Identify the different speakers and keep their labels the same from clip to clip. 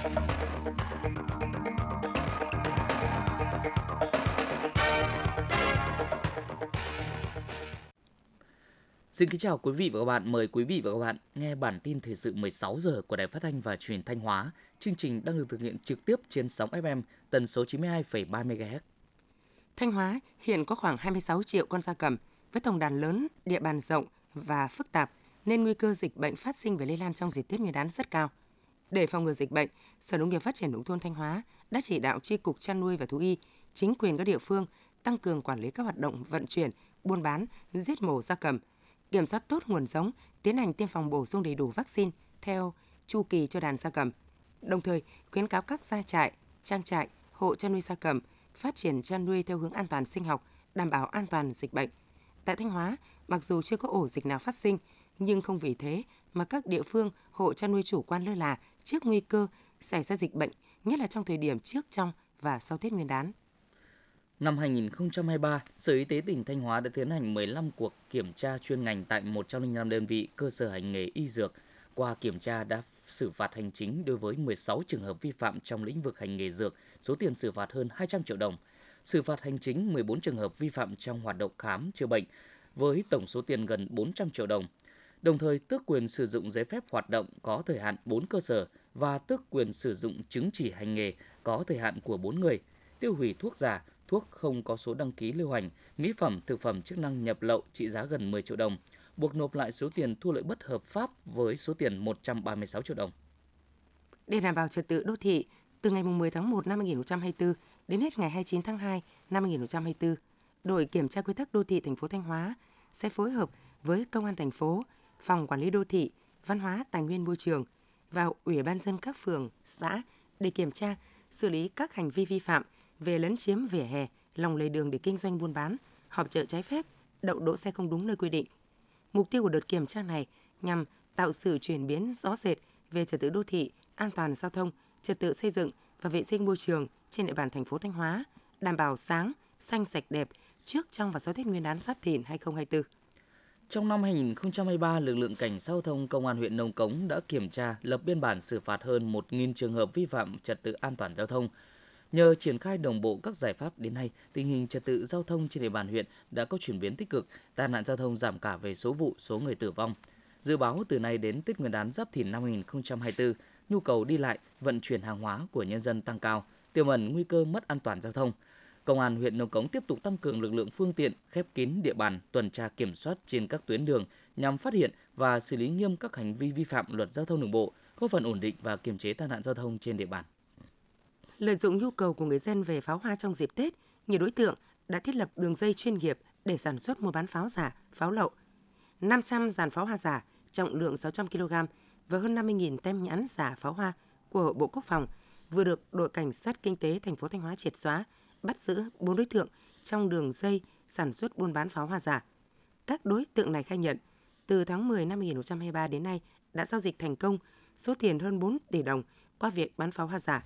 Speaker 1: Xin kính chào quý vị và các bạn. Mời quý vị và các bạn nghe bản tin thời sự 16 giờ của Đài Phát thanh và Truyền thanh Hóa. Chương trình đang được thực hiện trực tiếp trên sóng FM tần số 92,3 MHz.
Speaker 2: Thanh Hóa hiện có khoảng 26 triệu con gia cầm với tổng đàn lớn, địa bàn rộng và phức tạp nên nguy cơ dịch bệnh phát sinh và lây lan trong dịp Tết Nguyên đán rất cao. Để phòng ngừa dịch bệnh, Sở Nông nghiệp Phát triển nông thôn Thanh Hóa đã chỉ đạo Chi cục chăn nuôi và thú y, chính quyền các địa phương tăng cường quản lý các hoạt động vận chuyển, buôn bán, giết mổ gia cầm, kiểm soát tốt nguồn giống, tiến hành tiêm phòng bổ sung đầy đủ vaccine theo chu kỳ cho đàn gia cầm. Đồng thời, khuyến cáo các gia trại, trang trại, hộ chăn nuôi gia cầm phát triển chăn nuôi theo hướng an toàn sinh học, đảm bảo an toàn dịch bệnh. Tại Thanh Hóa, mặc dù chưa có ổ dịch nào phát sinh, nhưng không vì thế mà các địa phương hộ chăn nuôi chủ quan lơ là trước nguy cơ xảy ra dịch bệnh, nhất là trong thời điểm trước, trong và sau Tết Nguyên đán.
Speaker 1: Năm 2023, Sở Y tế tỉnh Thanh Hóa đã tiến hành 15 cuộc kiểm tra chuyên ngành tại 105 đơn vị cơ sở hành nghề y dược. Qua kiểm tra đã xử phạt hành chính đối với 16 trường hợp vi phạm trong lĩnh vực hành nghề dược, số tiền xử phạt hơn 200 triệu đồng. Xử phạt hành chính 14 trường hợp vi phạm trong hoạt động khám chữa bệnh với tổng số tiền gần 400 triệu đồng. Đồng thời tước quyền sử dụng giấy phép hoạt động có thời hạn 4 cơ sở và tước quyền sử dụng chứng chỉ hành nghề có thời hạn của 4 người, tiêu hủy thuốc giả, thuốc không có số đăng ký lưu hành, mỹ phẩm, thực phẩm chức năng nhập lậu trị giá gần 10 triệu đồng, buộc nộp lại số tiền thu lợi bất hợp pháp với số tiền 136 triệu đồng.
Speaker 2: Để đảm bảo trật tự đô thị, từ ngày 10 tháng 1 năm 2024 đến hết ngày 29 tháng 2 năm 2024, đội kiểm tra quy tắc đô thị thành phố Thanh Hóa sẽ phối hợp với công an thành phố, phòng quản lý đô thị, văn hóa, tài nguyên môi trường và ủy ban dân các phường, xã để kiểm tra, xử lý các hành vi vi phạm về lấn chiếm vỉa hè, lòng lề đường để kinh doanh buôn bán, họp chợ trái phép, đậu đỗ xe không đúng nơi quy định. Mục tiêu của đợt kiểm tra này nhằm tạo sự chuyển biến rõ rệt về trật tự đô thị, an toàn giao thông, trật tự xây dựng và vệ sinh môi trường trên địa bàn thành phố Thanh Hóa, đảm bảo sáng, xanh sạch đẹp trước, trong và sau Tết Nguyên đán Giáp Thìn 2024.
Speaker 1: Trong năm 2023, lực lượng cảnh sát giao thông công an huyện Nông Cống đã kiểm tra, lập biên bản xử phạt hơn 1.000 trường hợp vi phạm trật tự an toàn giao thông, Nhờ triển khai đồng bộ các giải pháp đến nay, tình hình trật tự giao thông trên địa bàn huyện đã có chuyển biến tích cực, tai nạn giao thông giảm cả về số vụ, số người tử vong. Dự báo từ nay đến Tết Nguyên đán Giáp Thìn năm 2024, nhu cầu đi lại, vận chuyển hàng hóa của nhân dân tăng cao, tiềm ẩn nguy cơ mất an toàn giao thông. Công an huyện Nông Cống tiếp tục tăng cường lực lượng phương tiện, khép kín địa bàn, tuần tra kiểm soát trên các tuyến đường nhằm phát hiện và xử lý nghiêm các hành vi vi phạm luật giao thông đường bộ, góp phần ổn định và kiềm chế tai nạn giao thông trên địa bàn.
Speaker 2: Lợi dụng nhu cầu của người dân về pháo hoa trong dịp Tết, nhiều đối tượng đã thiết lập đường dây chuyên nghiệp để sản xuất mua bán pháo giả, pháo lậu. 500 dàn pháo hoa giả trọng lượng 600 kg và hơn 50.000 tem nhãn giả pháo hoa của Bộ Quốc phòng vừa được đội cảnh sát kinh tế thành phố Thanh Hóa triệt xóa, bắt giữ 4 đối tượng trong đường dây sản xuất buôn bán pháo hoa giả. Các đối tượng này khai nhận từ tháng 10 năm 2023 đến nay đã giao dịch thành công số tiền hơn 4 tỷ đồng qua việc bán pháo hoa giả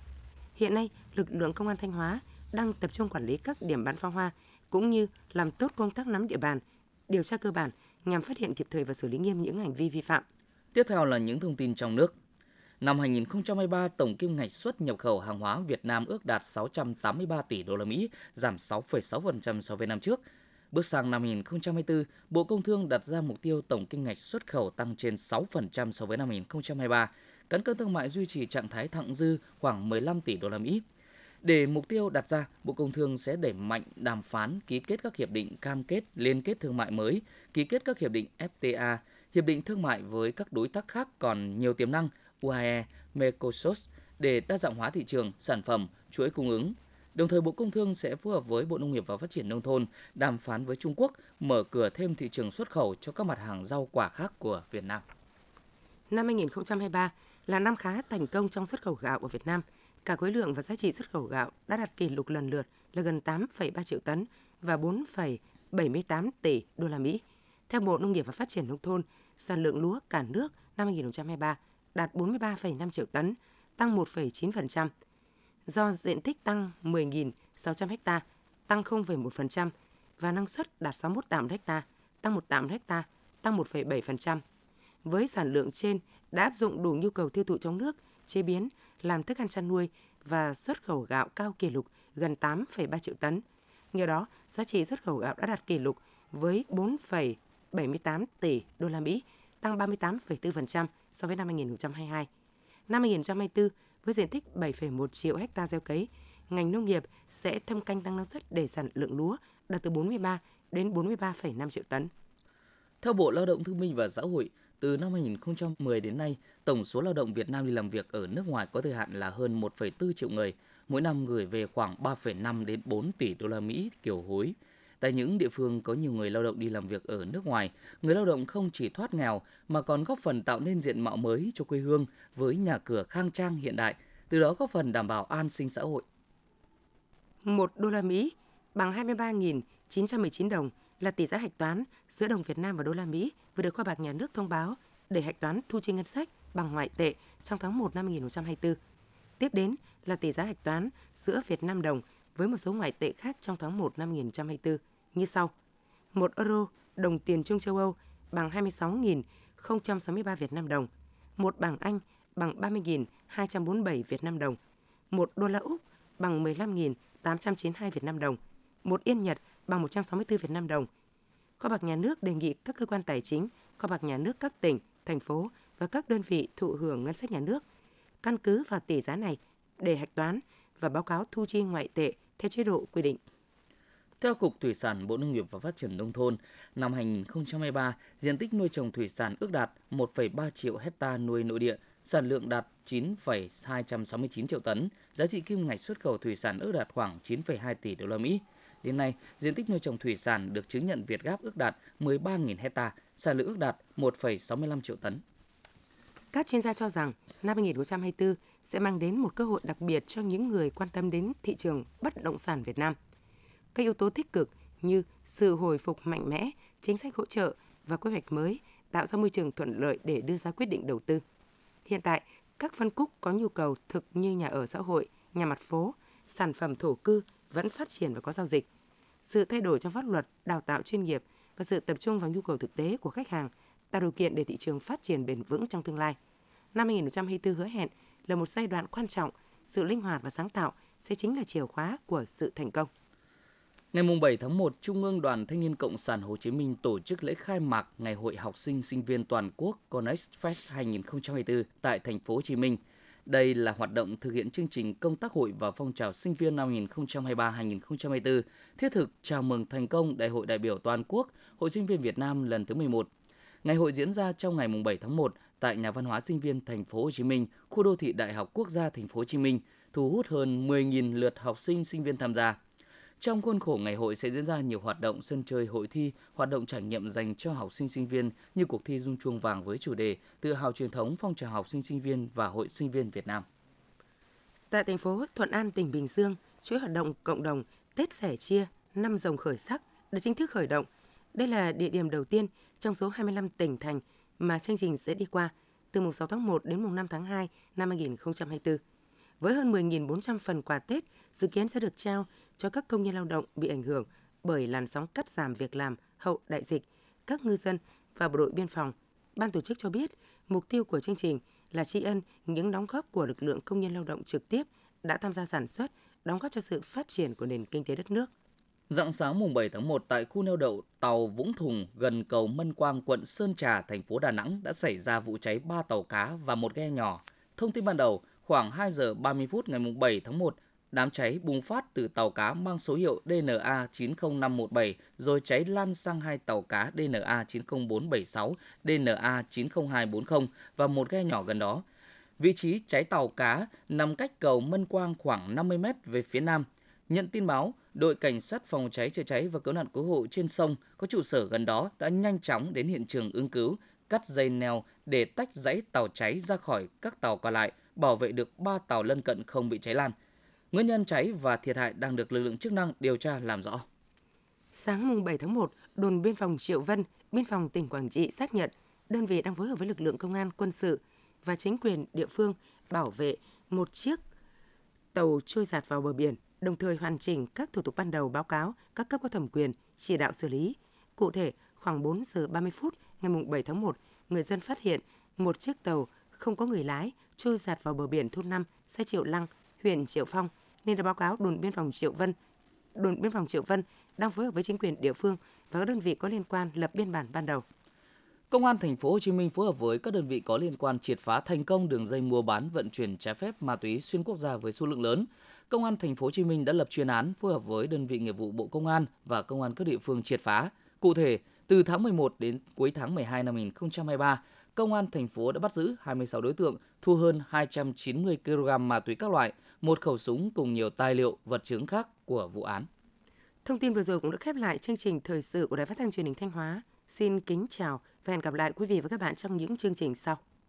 Speaker 2: Hiện nay, lực lượng công an Thanh Hóa đang tập trung quản lý các điểm bán pháo hoa cũng như làm tốt công tác nắm địa bàn, điều tra cơ bản nhằm phát hiện kịp thời và xử lý nghiêm những hành vi vi phạm.
Speaker 1: Tiếp theo là những thông tin trong nước. Năm 2023, tổng kim ngạch xuất nhập khẩu hàng hóa Việt Nam ước đạt 683 tỷ đô la Mỹ, giảm 6,6% so với năm trước. Bước sang năm 2024, Bộ Công Thương đặt ra mục tiêu tổng kim ngạch xuất khẩu tăng trên 6% so với năm 2023, cán cân thương mại duy trì trạng thái thặng dư khoảng 15 tỷ đô la Mỹ. Để mục tiêu đặt ra, Bộ Công Thương sẽ đẩy mạnh đàm phán ký kết các hiệp định cam kết liên kết thương mại mới, ký kết các hiệp định FTA, hiệp định thương mại với các đối tác khác còn nhiều tiềm năng UAE, Mercosur để đa dạng hóa thị trường, sản phẩm, chuỗi cung ứng. Đồng thời Bộ Công Thương sẽ phối hợp với Bộ Nông nghiệp và Phát triển nông thôn đàm phán với Trung Quốc mở cửa thêm thị trường xuất khẩu cho các mặt hàng rau quả khác của Việt Nam.
Speaker 2: Năm 2023, là năm khá thành công trong xuất khẩu gạo của Việt Nam. Cả khối lượng và giá trị xuất khẩu gạo đã đạt kỷ lục lần lượt là gần 8,3 triệu tấn và 4,78 tỷ đô la Mỹ. Theo Bộ Nông nghiệp và Phát triển nông thôn, sản lượng lúa cả nước năm 2023 đạt 43,5 triệu tấn, tăng 1,9%. Do diện tích tăng 10.600 ha, tăng 0,1% và năng suất đạt 61 tạm ha, tăng 1 tạm ha, tăng 1,7%. Với sản lượng trên đã áp dụng đủ nhu cầu tiêu thụ trong nước, chế biến làm thức ăn chăn nuôi và xuất khẩu gạo cao kỷ lục gần 8,3 triệu tấn. Nhờ đó, giá trị xuất khẩu gạo đã đạt kỷ lục với 4,78 tỷ đô la Mỹ, tăng 38,4% so với năm 2022. Năm 2024, với diện tích 7,1 triệu hecta gieo cấy, ngành nông nghiệp sẽ thâm canh tăng năng suất để sản lượng lúa đạt từ 43 đến 43,5 triệu tấn.
Speaker 1: Theo Bộ Lao động Thương binh và Xã hội, từ năm 2010 đến nay, tổng số lao động Việt Nam đi làm việc ở nước ngoài có thời hạn là hơn 1,4 triệu người, mỗi năm gửi về khoảng 3,5 đến 4 tỷ đô la Mỹ kiều hối. Tại những địa phương có nhiều người lao động đi làm việc ở nước ngoài, người lao động không chỉ thoát nghèo mà còn góp phần tạo nên diện mạo mới cho quê hương với nhà cửa khang trang hiện đại, từ đó góp phần đảm bảo an sinh xã hội.
Speaker 2: Một đô la Mỹ bằng 23.919 đồng là tỷ giá hạch toán giữa đồng Việt Nam và đô la Mỹ vừa được kho bạc nhà nước thông báo để hạch toán thu chi ngân sách bằng ngoại tệ trong tháng 1 năm 2024. Tiếp đến là tỷ giá hạch toán giữa Việt Nam đồng với một số ngoại tệ khác trong tháng 1 năm 2024 như sau. 1 euro đồng tiền chung châu Âu bằng 26.063 Việt Nam đồng, một bảng Anh bằng 30.247 Việt Nam đồng, một đô la Úc bằng 15.892 Việt Nam đồng, một yên Nhật bằng 164 Việt Nam đồng. Kho bạc nhà nước đề nghị các cơ quan tài chính, kho bạc nhà nước các tỉnh, thành phố và các đơn vị thụ hưởng ngân sách nhà nước căn cứ vào tỷ giá này để hạch toán và báo cáo thu chi ngoại tệ theo chế độ quy định.
Speaker 1: Theo Cục Thủy sản Bộ Nông nghiệp và Phát triển Nông thôn, năm 2023, diện tích nuôi trồng thủy sản ước đạt 1,3 triệu hecta nuôi nội địa, sản lượng đạt 9,269 triệu tấn, giá trị kim ngạch xuất khẩu thủy sản ước đạt khoảng 9,2 tỷ đô la Mỹ. Đến nay, diện tích nuôi trồng thủy sản được chứng nhận Việt Gáp ước đạt 13.000 hecta, sản lượng ước đạt 1,65 triệu tấn.
Speaker 2: Các chuyên gia cho rằng năm 2024 sẽ mang đến một cơ hội đặc biệt cho những người quan tâm đến thị trường bất động sản Việt Nam. Các yếu tố tích cực như sự hồi phục mạnh mẽ, chính sách hỗ trợ và quy hoạch mới tạo ra môi trường thuận lợi để đưa ra quyết định đầu tư. Hiện tại, các phân khúc có nhu cầu thực như nhà ở xã hội, nhà mặt phố, sản phẩm thổ cư vẫn phát triển và có giao dịch. Sự thay đổi trong pháp luật, đào tạo chuyên nghiệp và sự tập trung vào nhu cầu thực tế của khách hàng tạo điều kiện để thị trường phát triển bền vững trong tương lai. Năm 2024 hứa hẹn là một giai đoạn quan trọng, sự linh hoạt và sáng tạo sẽ chính là chìa khóa của sự thành công.
Speaker 1: Ngày 7 tháng 1, Trung ương Đoàn Thanh niên Cộng sản Hồ Chí Minh tổ chức lễ khai mạc Ngày hội học sinh sinh viên toàn quốc Connect Fest 2024 tại thành phố Hồ Chí Minh. Đây là hoạt động thực hiện chương trình công tác hội và phong trào sinh viên năm 2023-2024, thiết thực chào mừng thành công Đại hội đại biểu toàn quốc Hội sinh viên Việt Nam lần thứ 11. Ngày hội diễn ra trong ngày 7 tháng 1 tại Nhà văn hóa sinh viên thành phố Hồ Chí Minh, khu đô thị Đại học Quốc gia thành phố Hồ Chí Minh, thu hút hơn 10.000 lượt học sinh sinh viên tham gia. Trong khuôn khổ ngày hội sẽ diễn ra nhiều hoạt động sân chơi hội thi, hoạt động trải nghiệm dành cho học sinh sinh viên như cuộc thi rung chuông vàng với chủ đề Tự hào truyền thống phong trào học sinh sinh viên và Hội sinh viên Việt Nam.
Speaker 2: Tại thành phố Thuận An, tỉnh Bình Dương, chuỗi hoạt động cộng đồng Tết sẻ chia năm rồng khởi sắc đã chính thức khởi động. Đây là địa điểm đầu tiên trong số 25 tỉnh thành mà chương trình sẽ đi qua từ mùng 6 tháng 1 đến mùng 5 tháng 2 năm 2024. Với hơn 10.400 phần quà Tết dự kiến sẽ được trao cho các công nhân lao động bị ảnh hưởng bởi làn sóng cắt giảm việc làm hậu đại dịch, các ngư dân và bộ đội biên phòng. Ban tổ chức cho biết, mục tiêu của chương trình là tri ân những đóng góp của lực lượng công nhân lao động trực tiếp đã tham gia sản xuất, đóng góp cho sự phát triển của nền kinh tế đất nước.
Speaker 1: Dạng sáng mùng 7 tháng 1 tại khu neo đậu tàu Vũng Thùng gần cầu Mân Quang, quận Sơn Trà, thành phố Đà Nẵng đã xảy ra vụ cháy 3 tàu cá và một ghe nhỏ. Thông tin ban đầu, khoảng 2 giờ 30 phút ngày mùng 7 tháng 1, đám cháy bùng phát từ tàu cá mang số hiệu DNA 90517 rồi cháy lan sang hai tàu cá DNA 90476, DNA 90240 và một ghe nhỏ gần đó. Vị trí cháy tàu cá nằm cách cầu Mân Quang khoảng 50 m về phía nam. Nhận tin báo, đội cảnh sát phòng cháy chữa cháy và cứu nạn cứu hộ trên sông có trụ sở gần đó đã nhanh chóng đến hiện trường ứng cứu, cắt dây neo để tách dãy tàu cháy ra khỏi các tàu còn lại, bảo vệ được 3 tàu lân cận không bị cháy lan. Nguyên nhân cháy và thiệt hại đang được lực lượng chức năng điều tra làm rõ.
Speaker 2: Sáng mùng 7 tháng 1, đồn biên phòng Triệu Vân, biên phòng tỉnh Quảng Trị xác nhận đơn vị đang phối hợp với lực lượng công an quân sự và chính quyền địa phương bảo vệ một chiếc tàu trôi giạt vào bờ biển đồng thời hoàn chỉnh các thủ tục ban đầu báo cáo các cấp có thẩm quyền chỉ đạo xử lý. Cụ thể, khoảng 4 giờ 30 phút ngày 7 tháng 1, người dân phát hiện một chiếc tàu không có người lái, trôi giạt vào bờ biển thôn 5, xã Triệu Lăng, huyện Triệu Phong, nên đã báo cáo đồn biên phòng Triệu Vân. Đồn biên phòng Triệu Vân đang phối hợp với chính quyền địa phương và các đơn vị có liên quan lập biên bản ban đầu.
Speaker 1: Công an thành phố Hồ Chí Minh phối hợp với các đơn vị có liên quan triệt phá thành công đường dây mua bán vận chuyển trái phép ma túy xuyên quốc gia với số lượng lớn. Công an thành phố Hồ Chí Minh đã lập chuyên án phối hợp với đơn vị nghiệp vụ Bộ Công an và công an các địa phương triệt phá. Cụ thể, từ tháng 11 đến cuối tháng 12 năm 2023, Công an thành phố đã bắt giữ 26 đối tượng, thu hơn 290 kg ma túy các loại, một khẩu súng cùng nhiều tài liệu, vật chứng khác của vụ án.
Speaker 2: Thông tin vừa rồi cũng đã khép lại chương trình thời sự của Đài Phát thanh Truyền hình Thanh Hóa. Xin kính chào và hẹn gặp lại quý vị và các bạn trong những chương trình sau.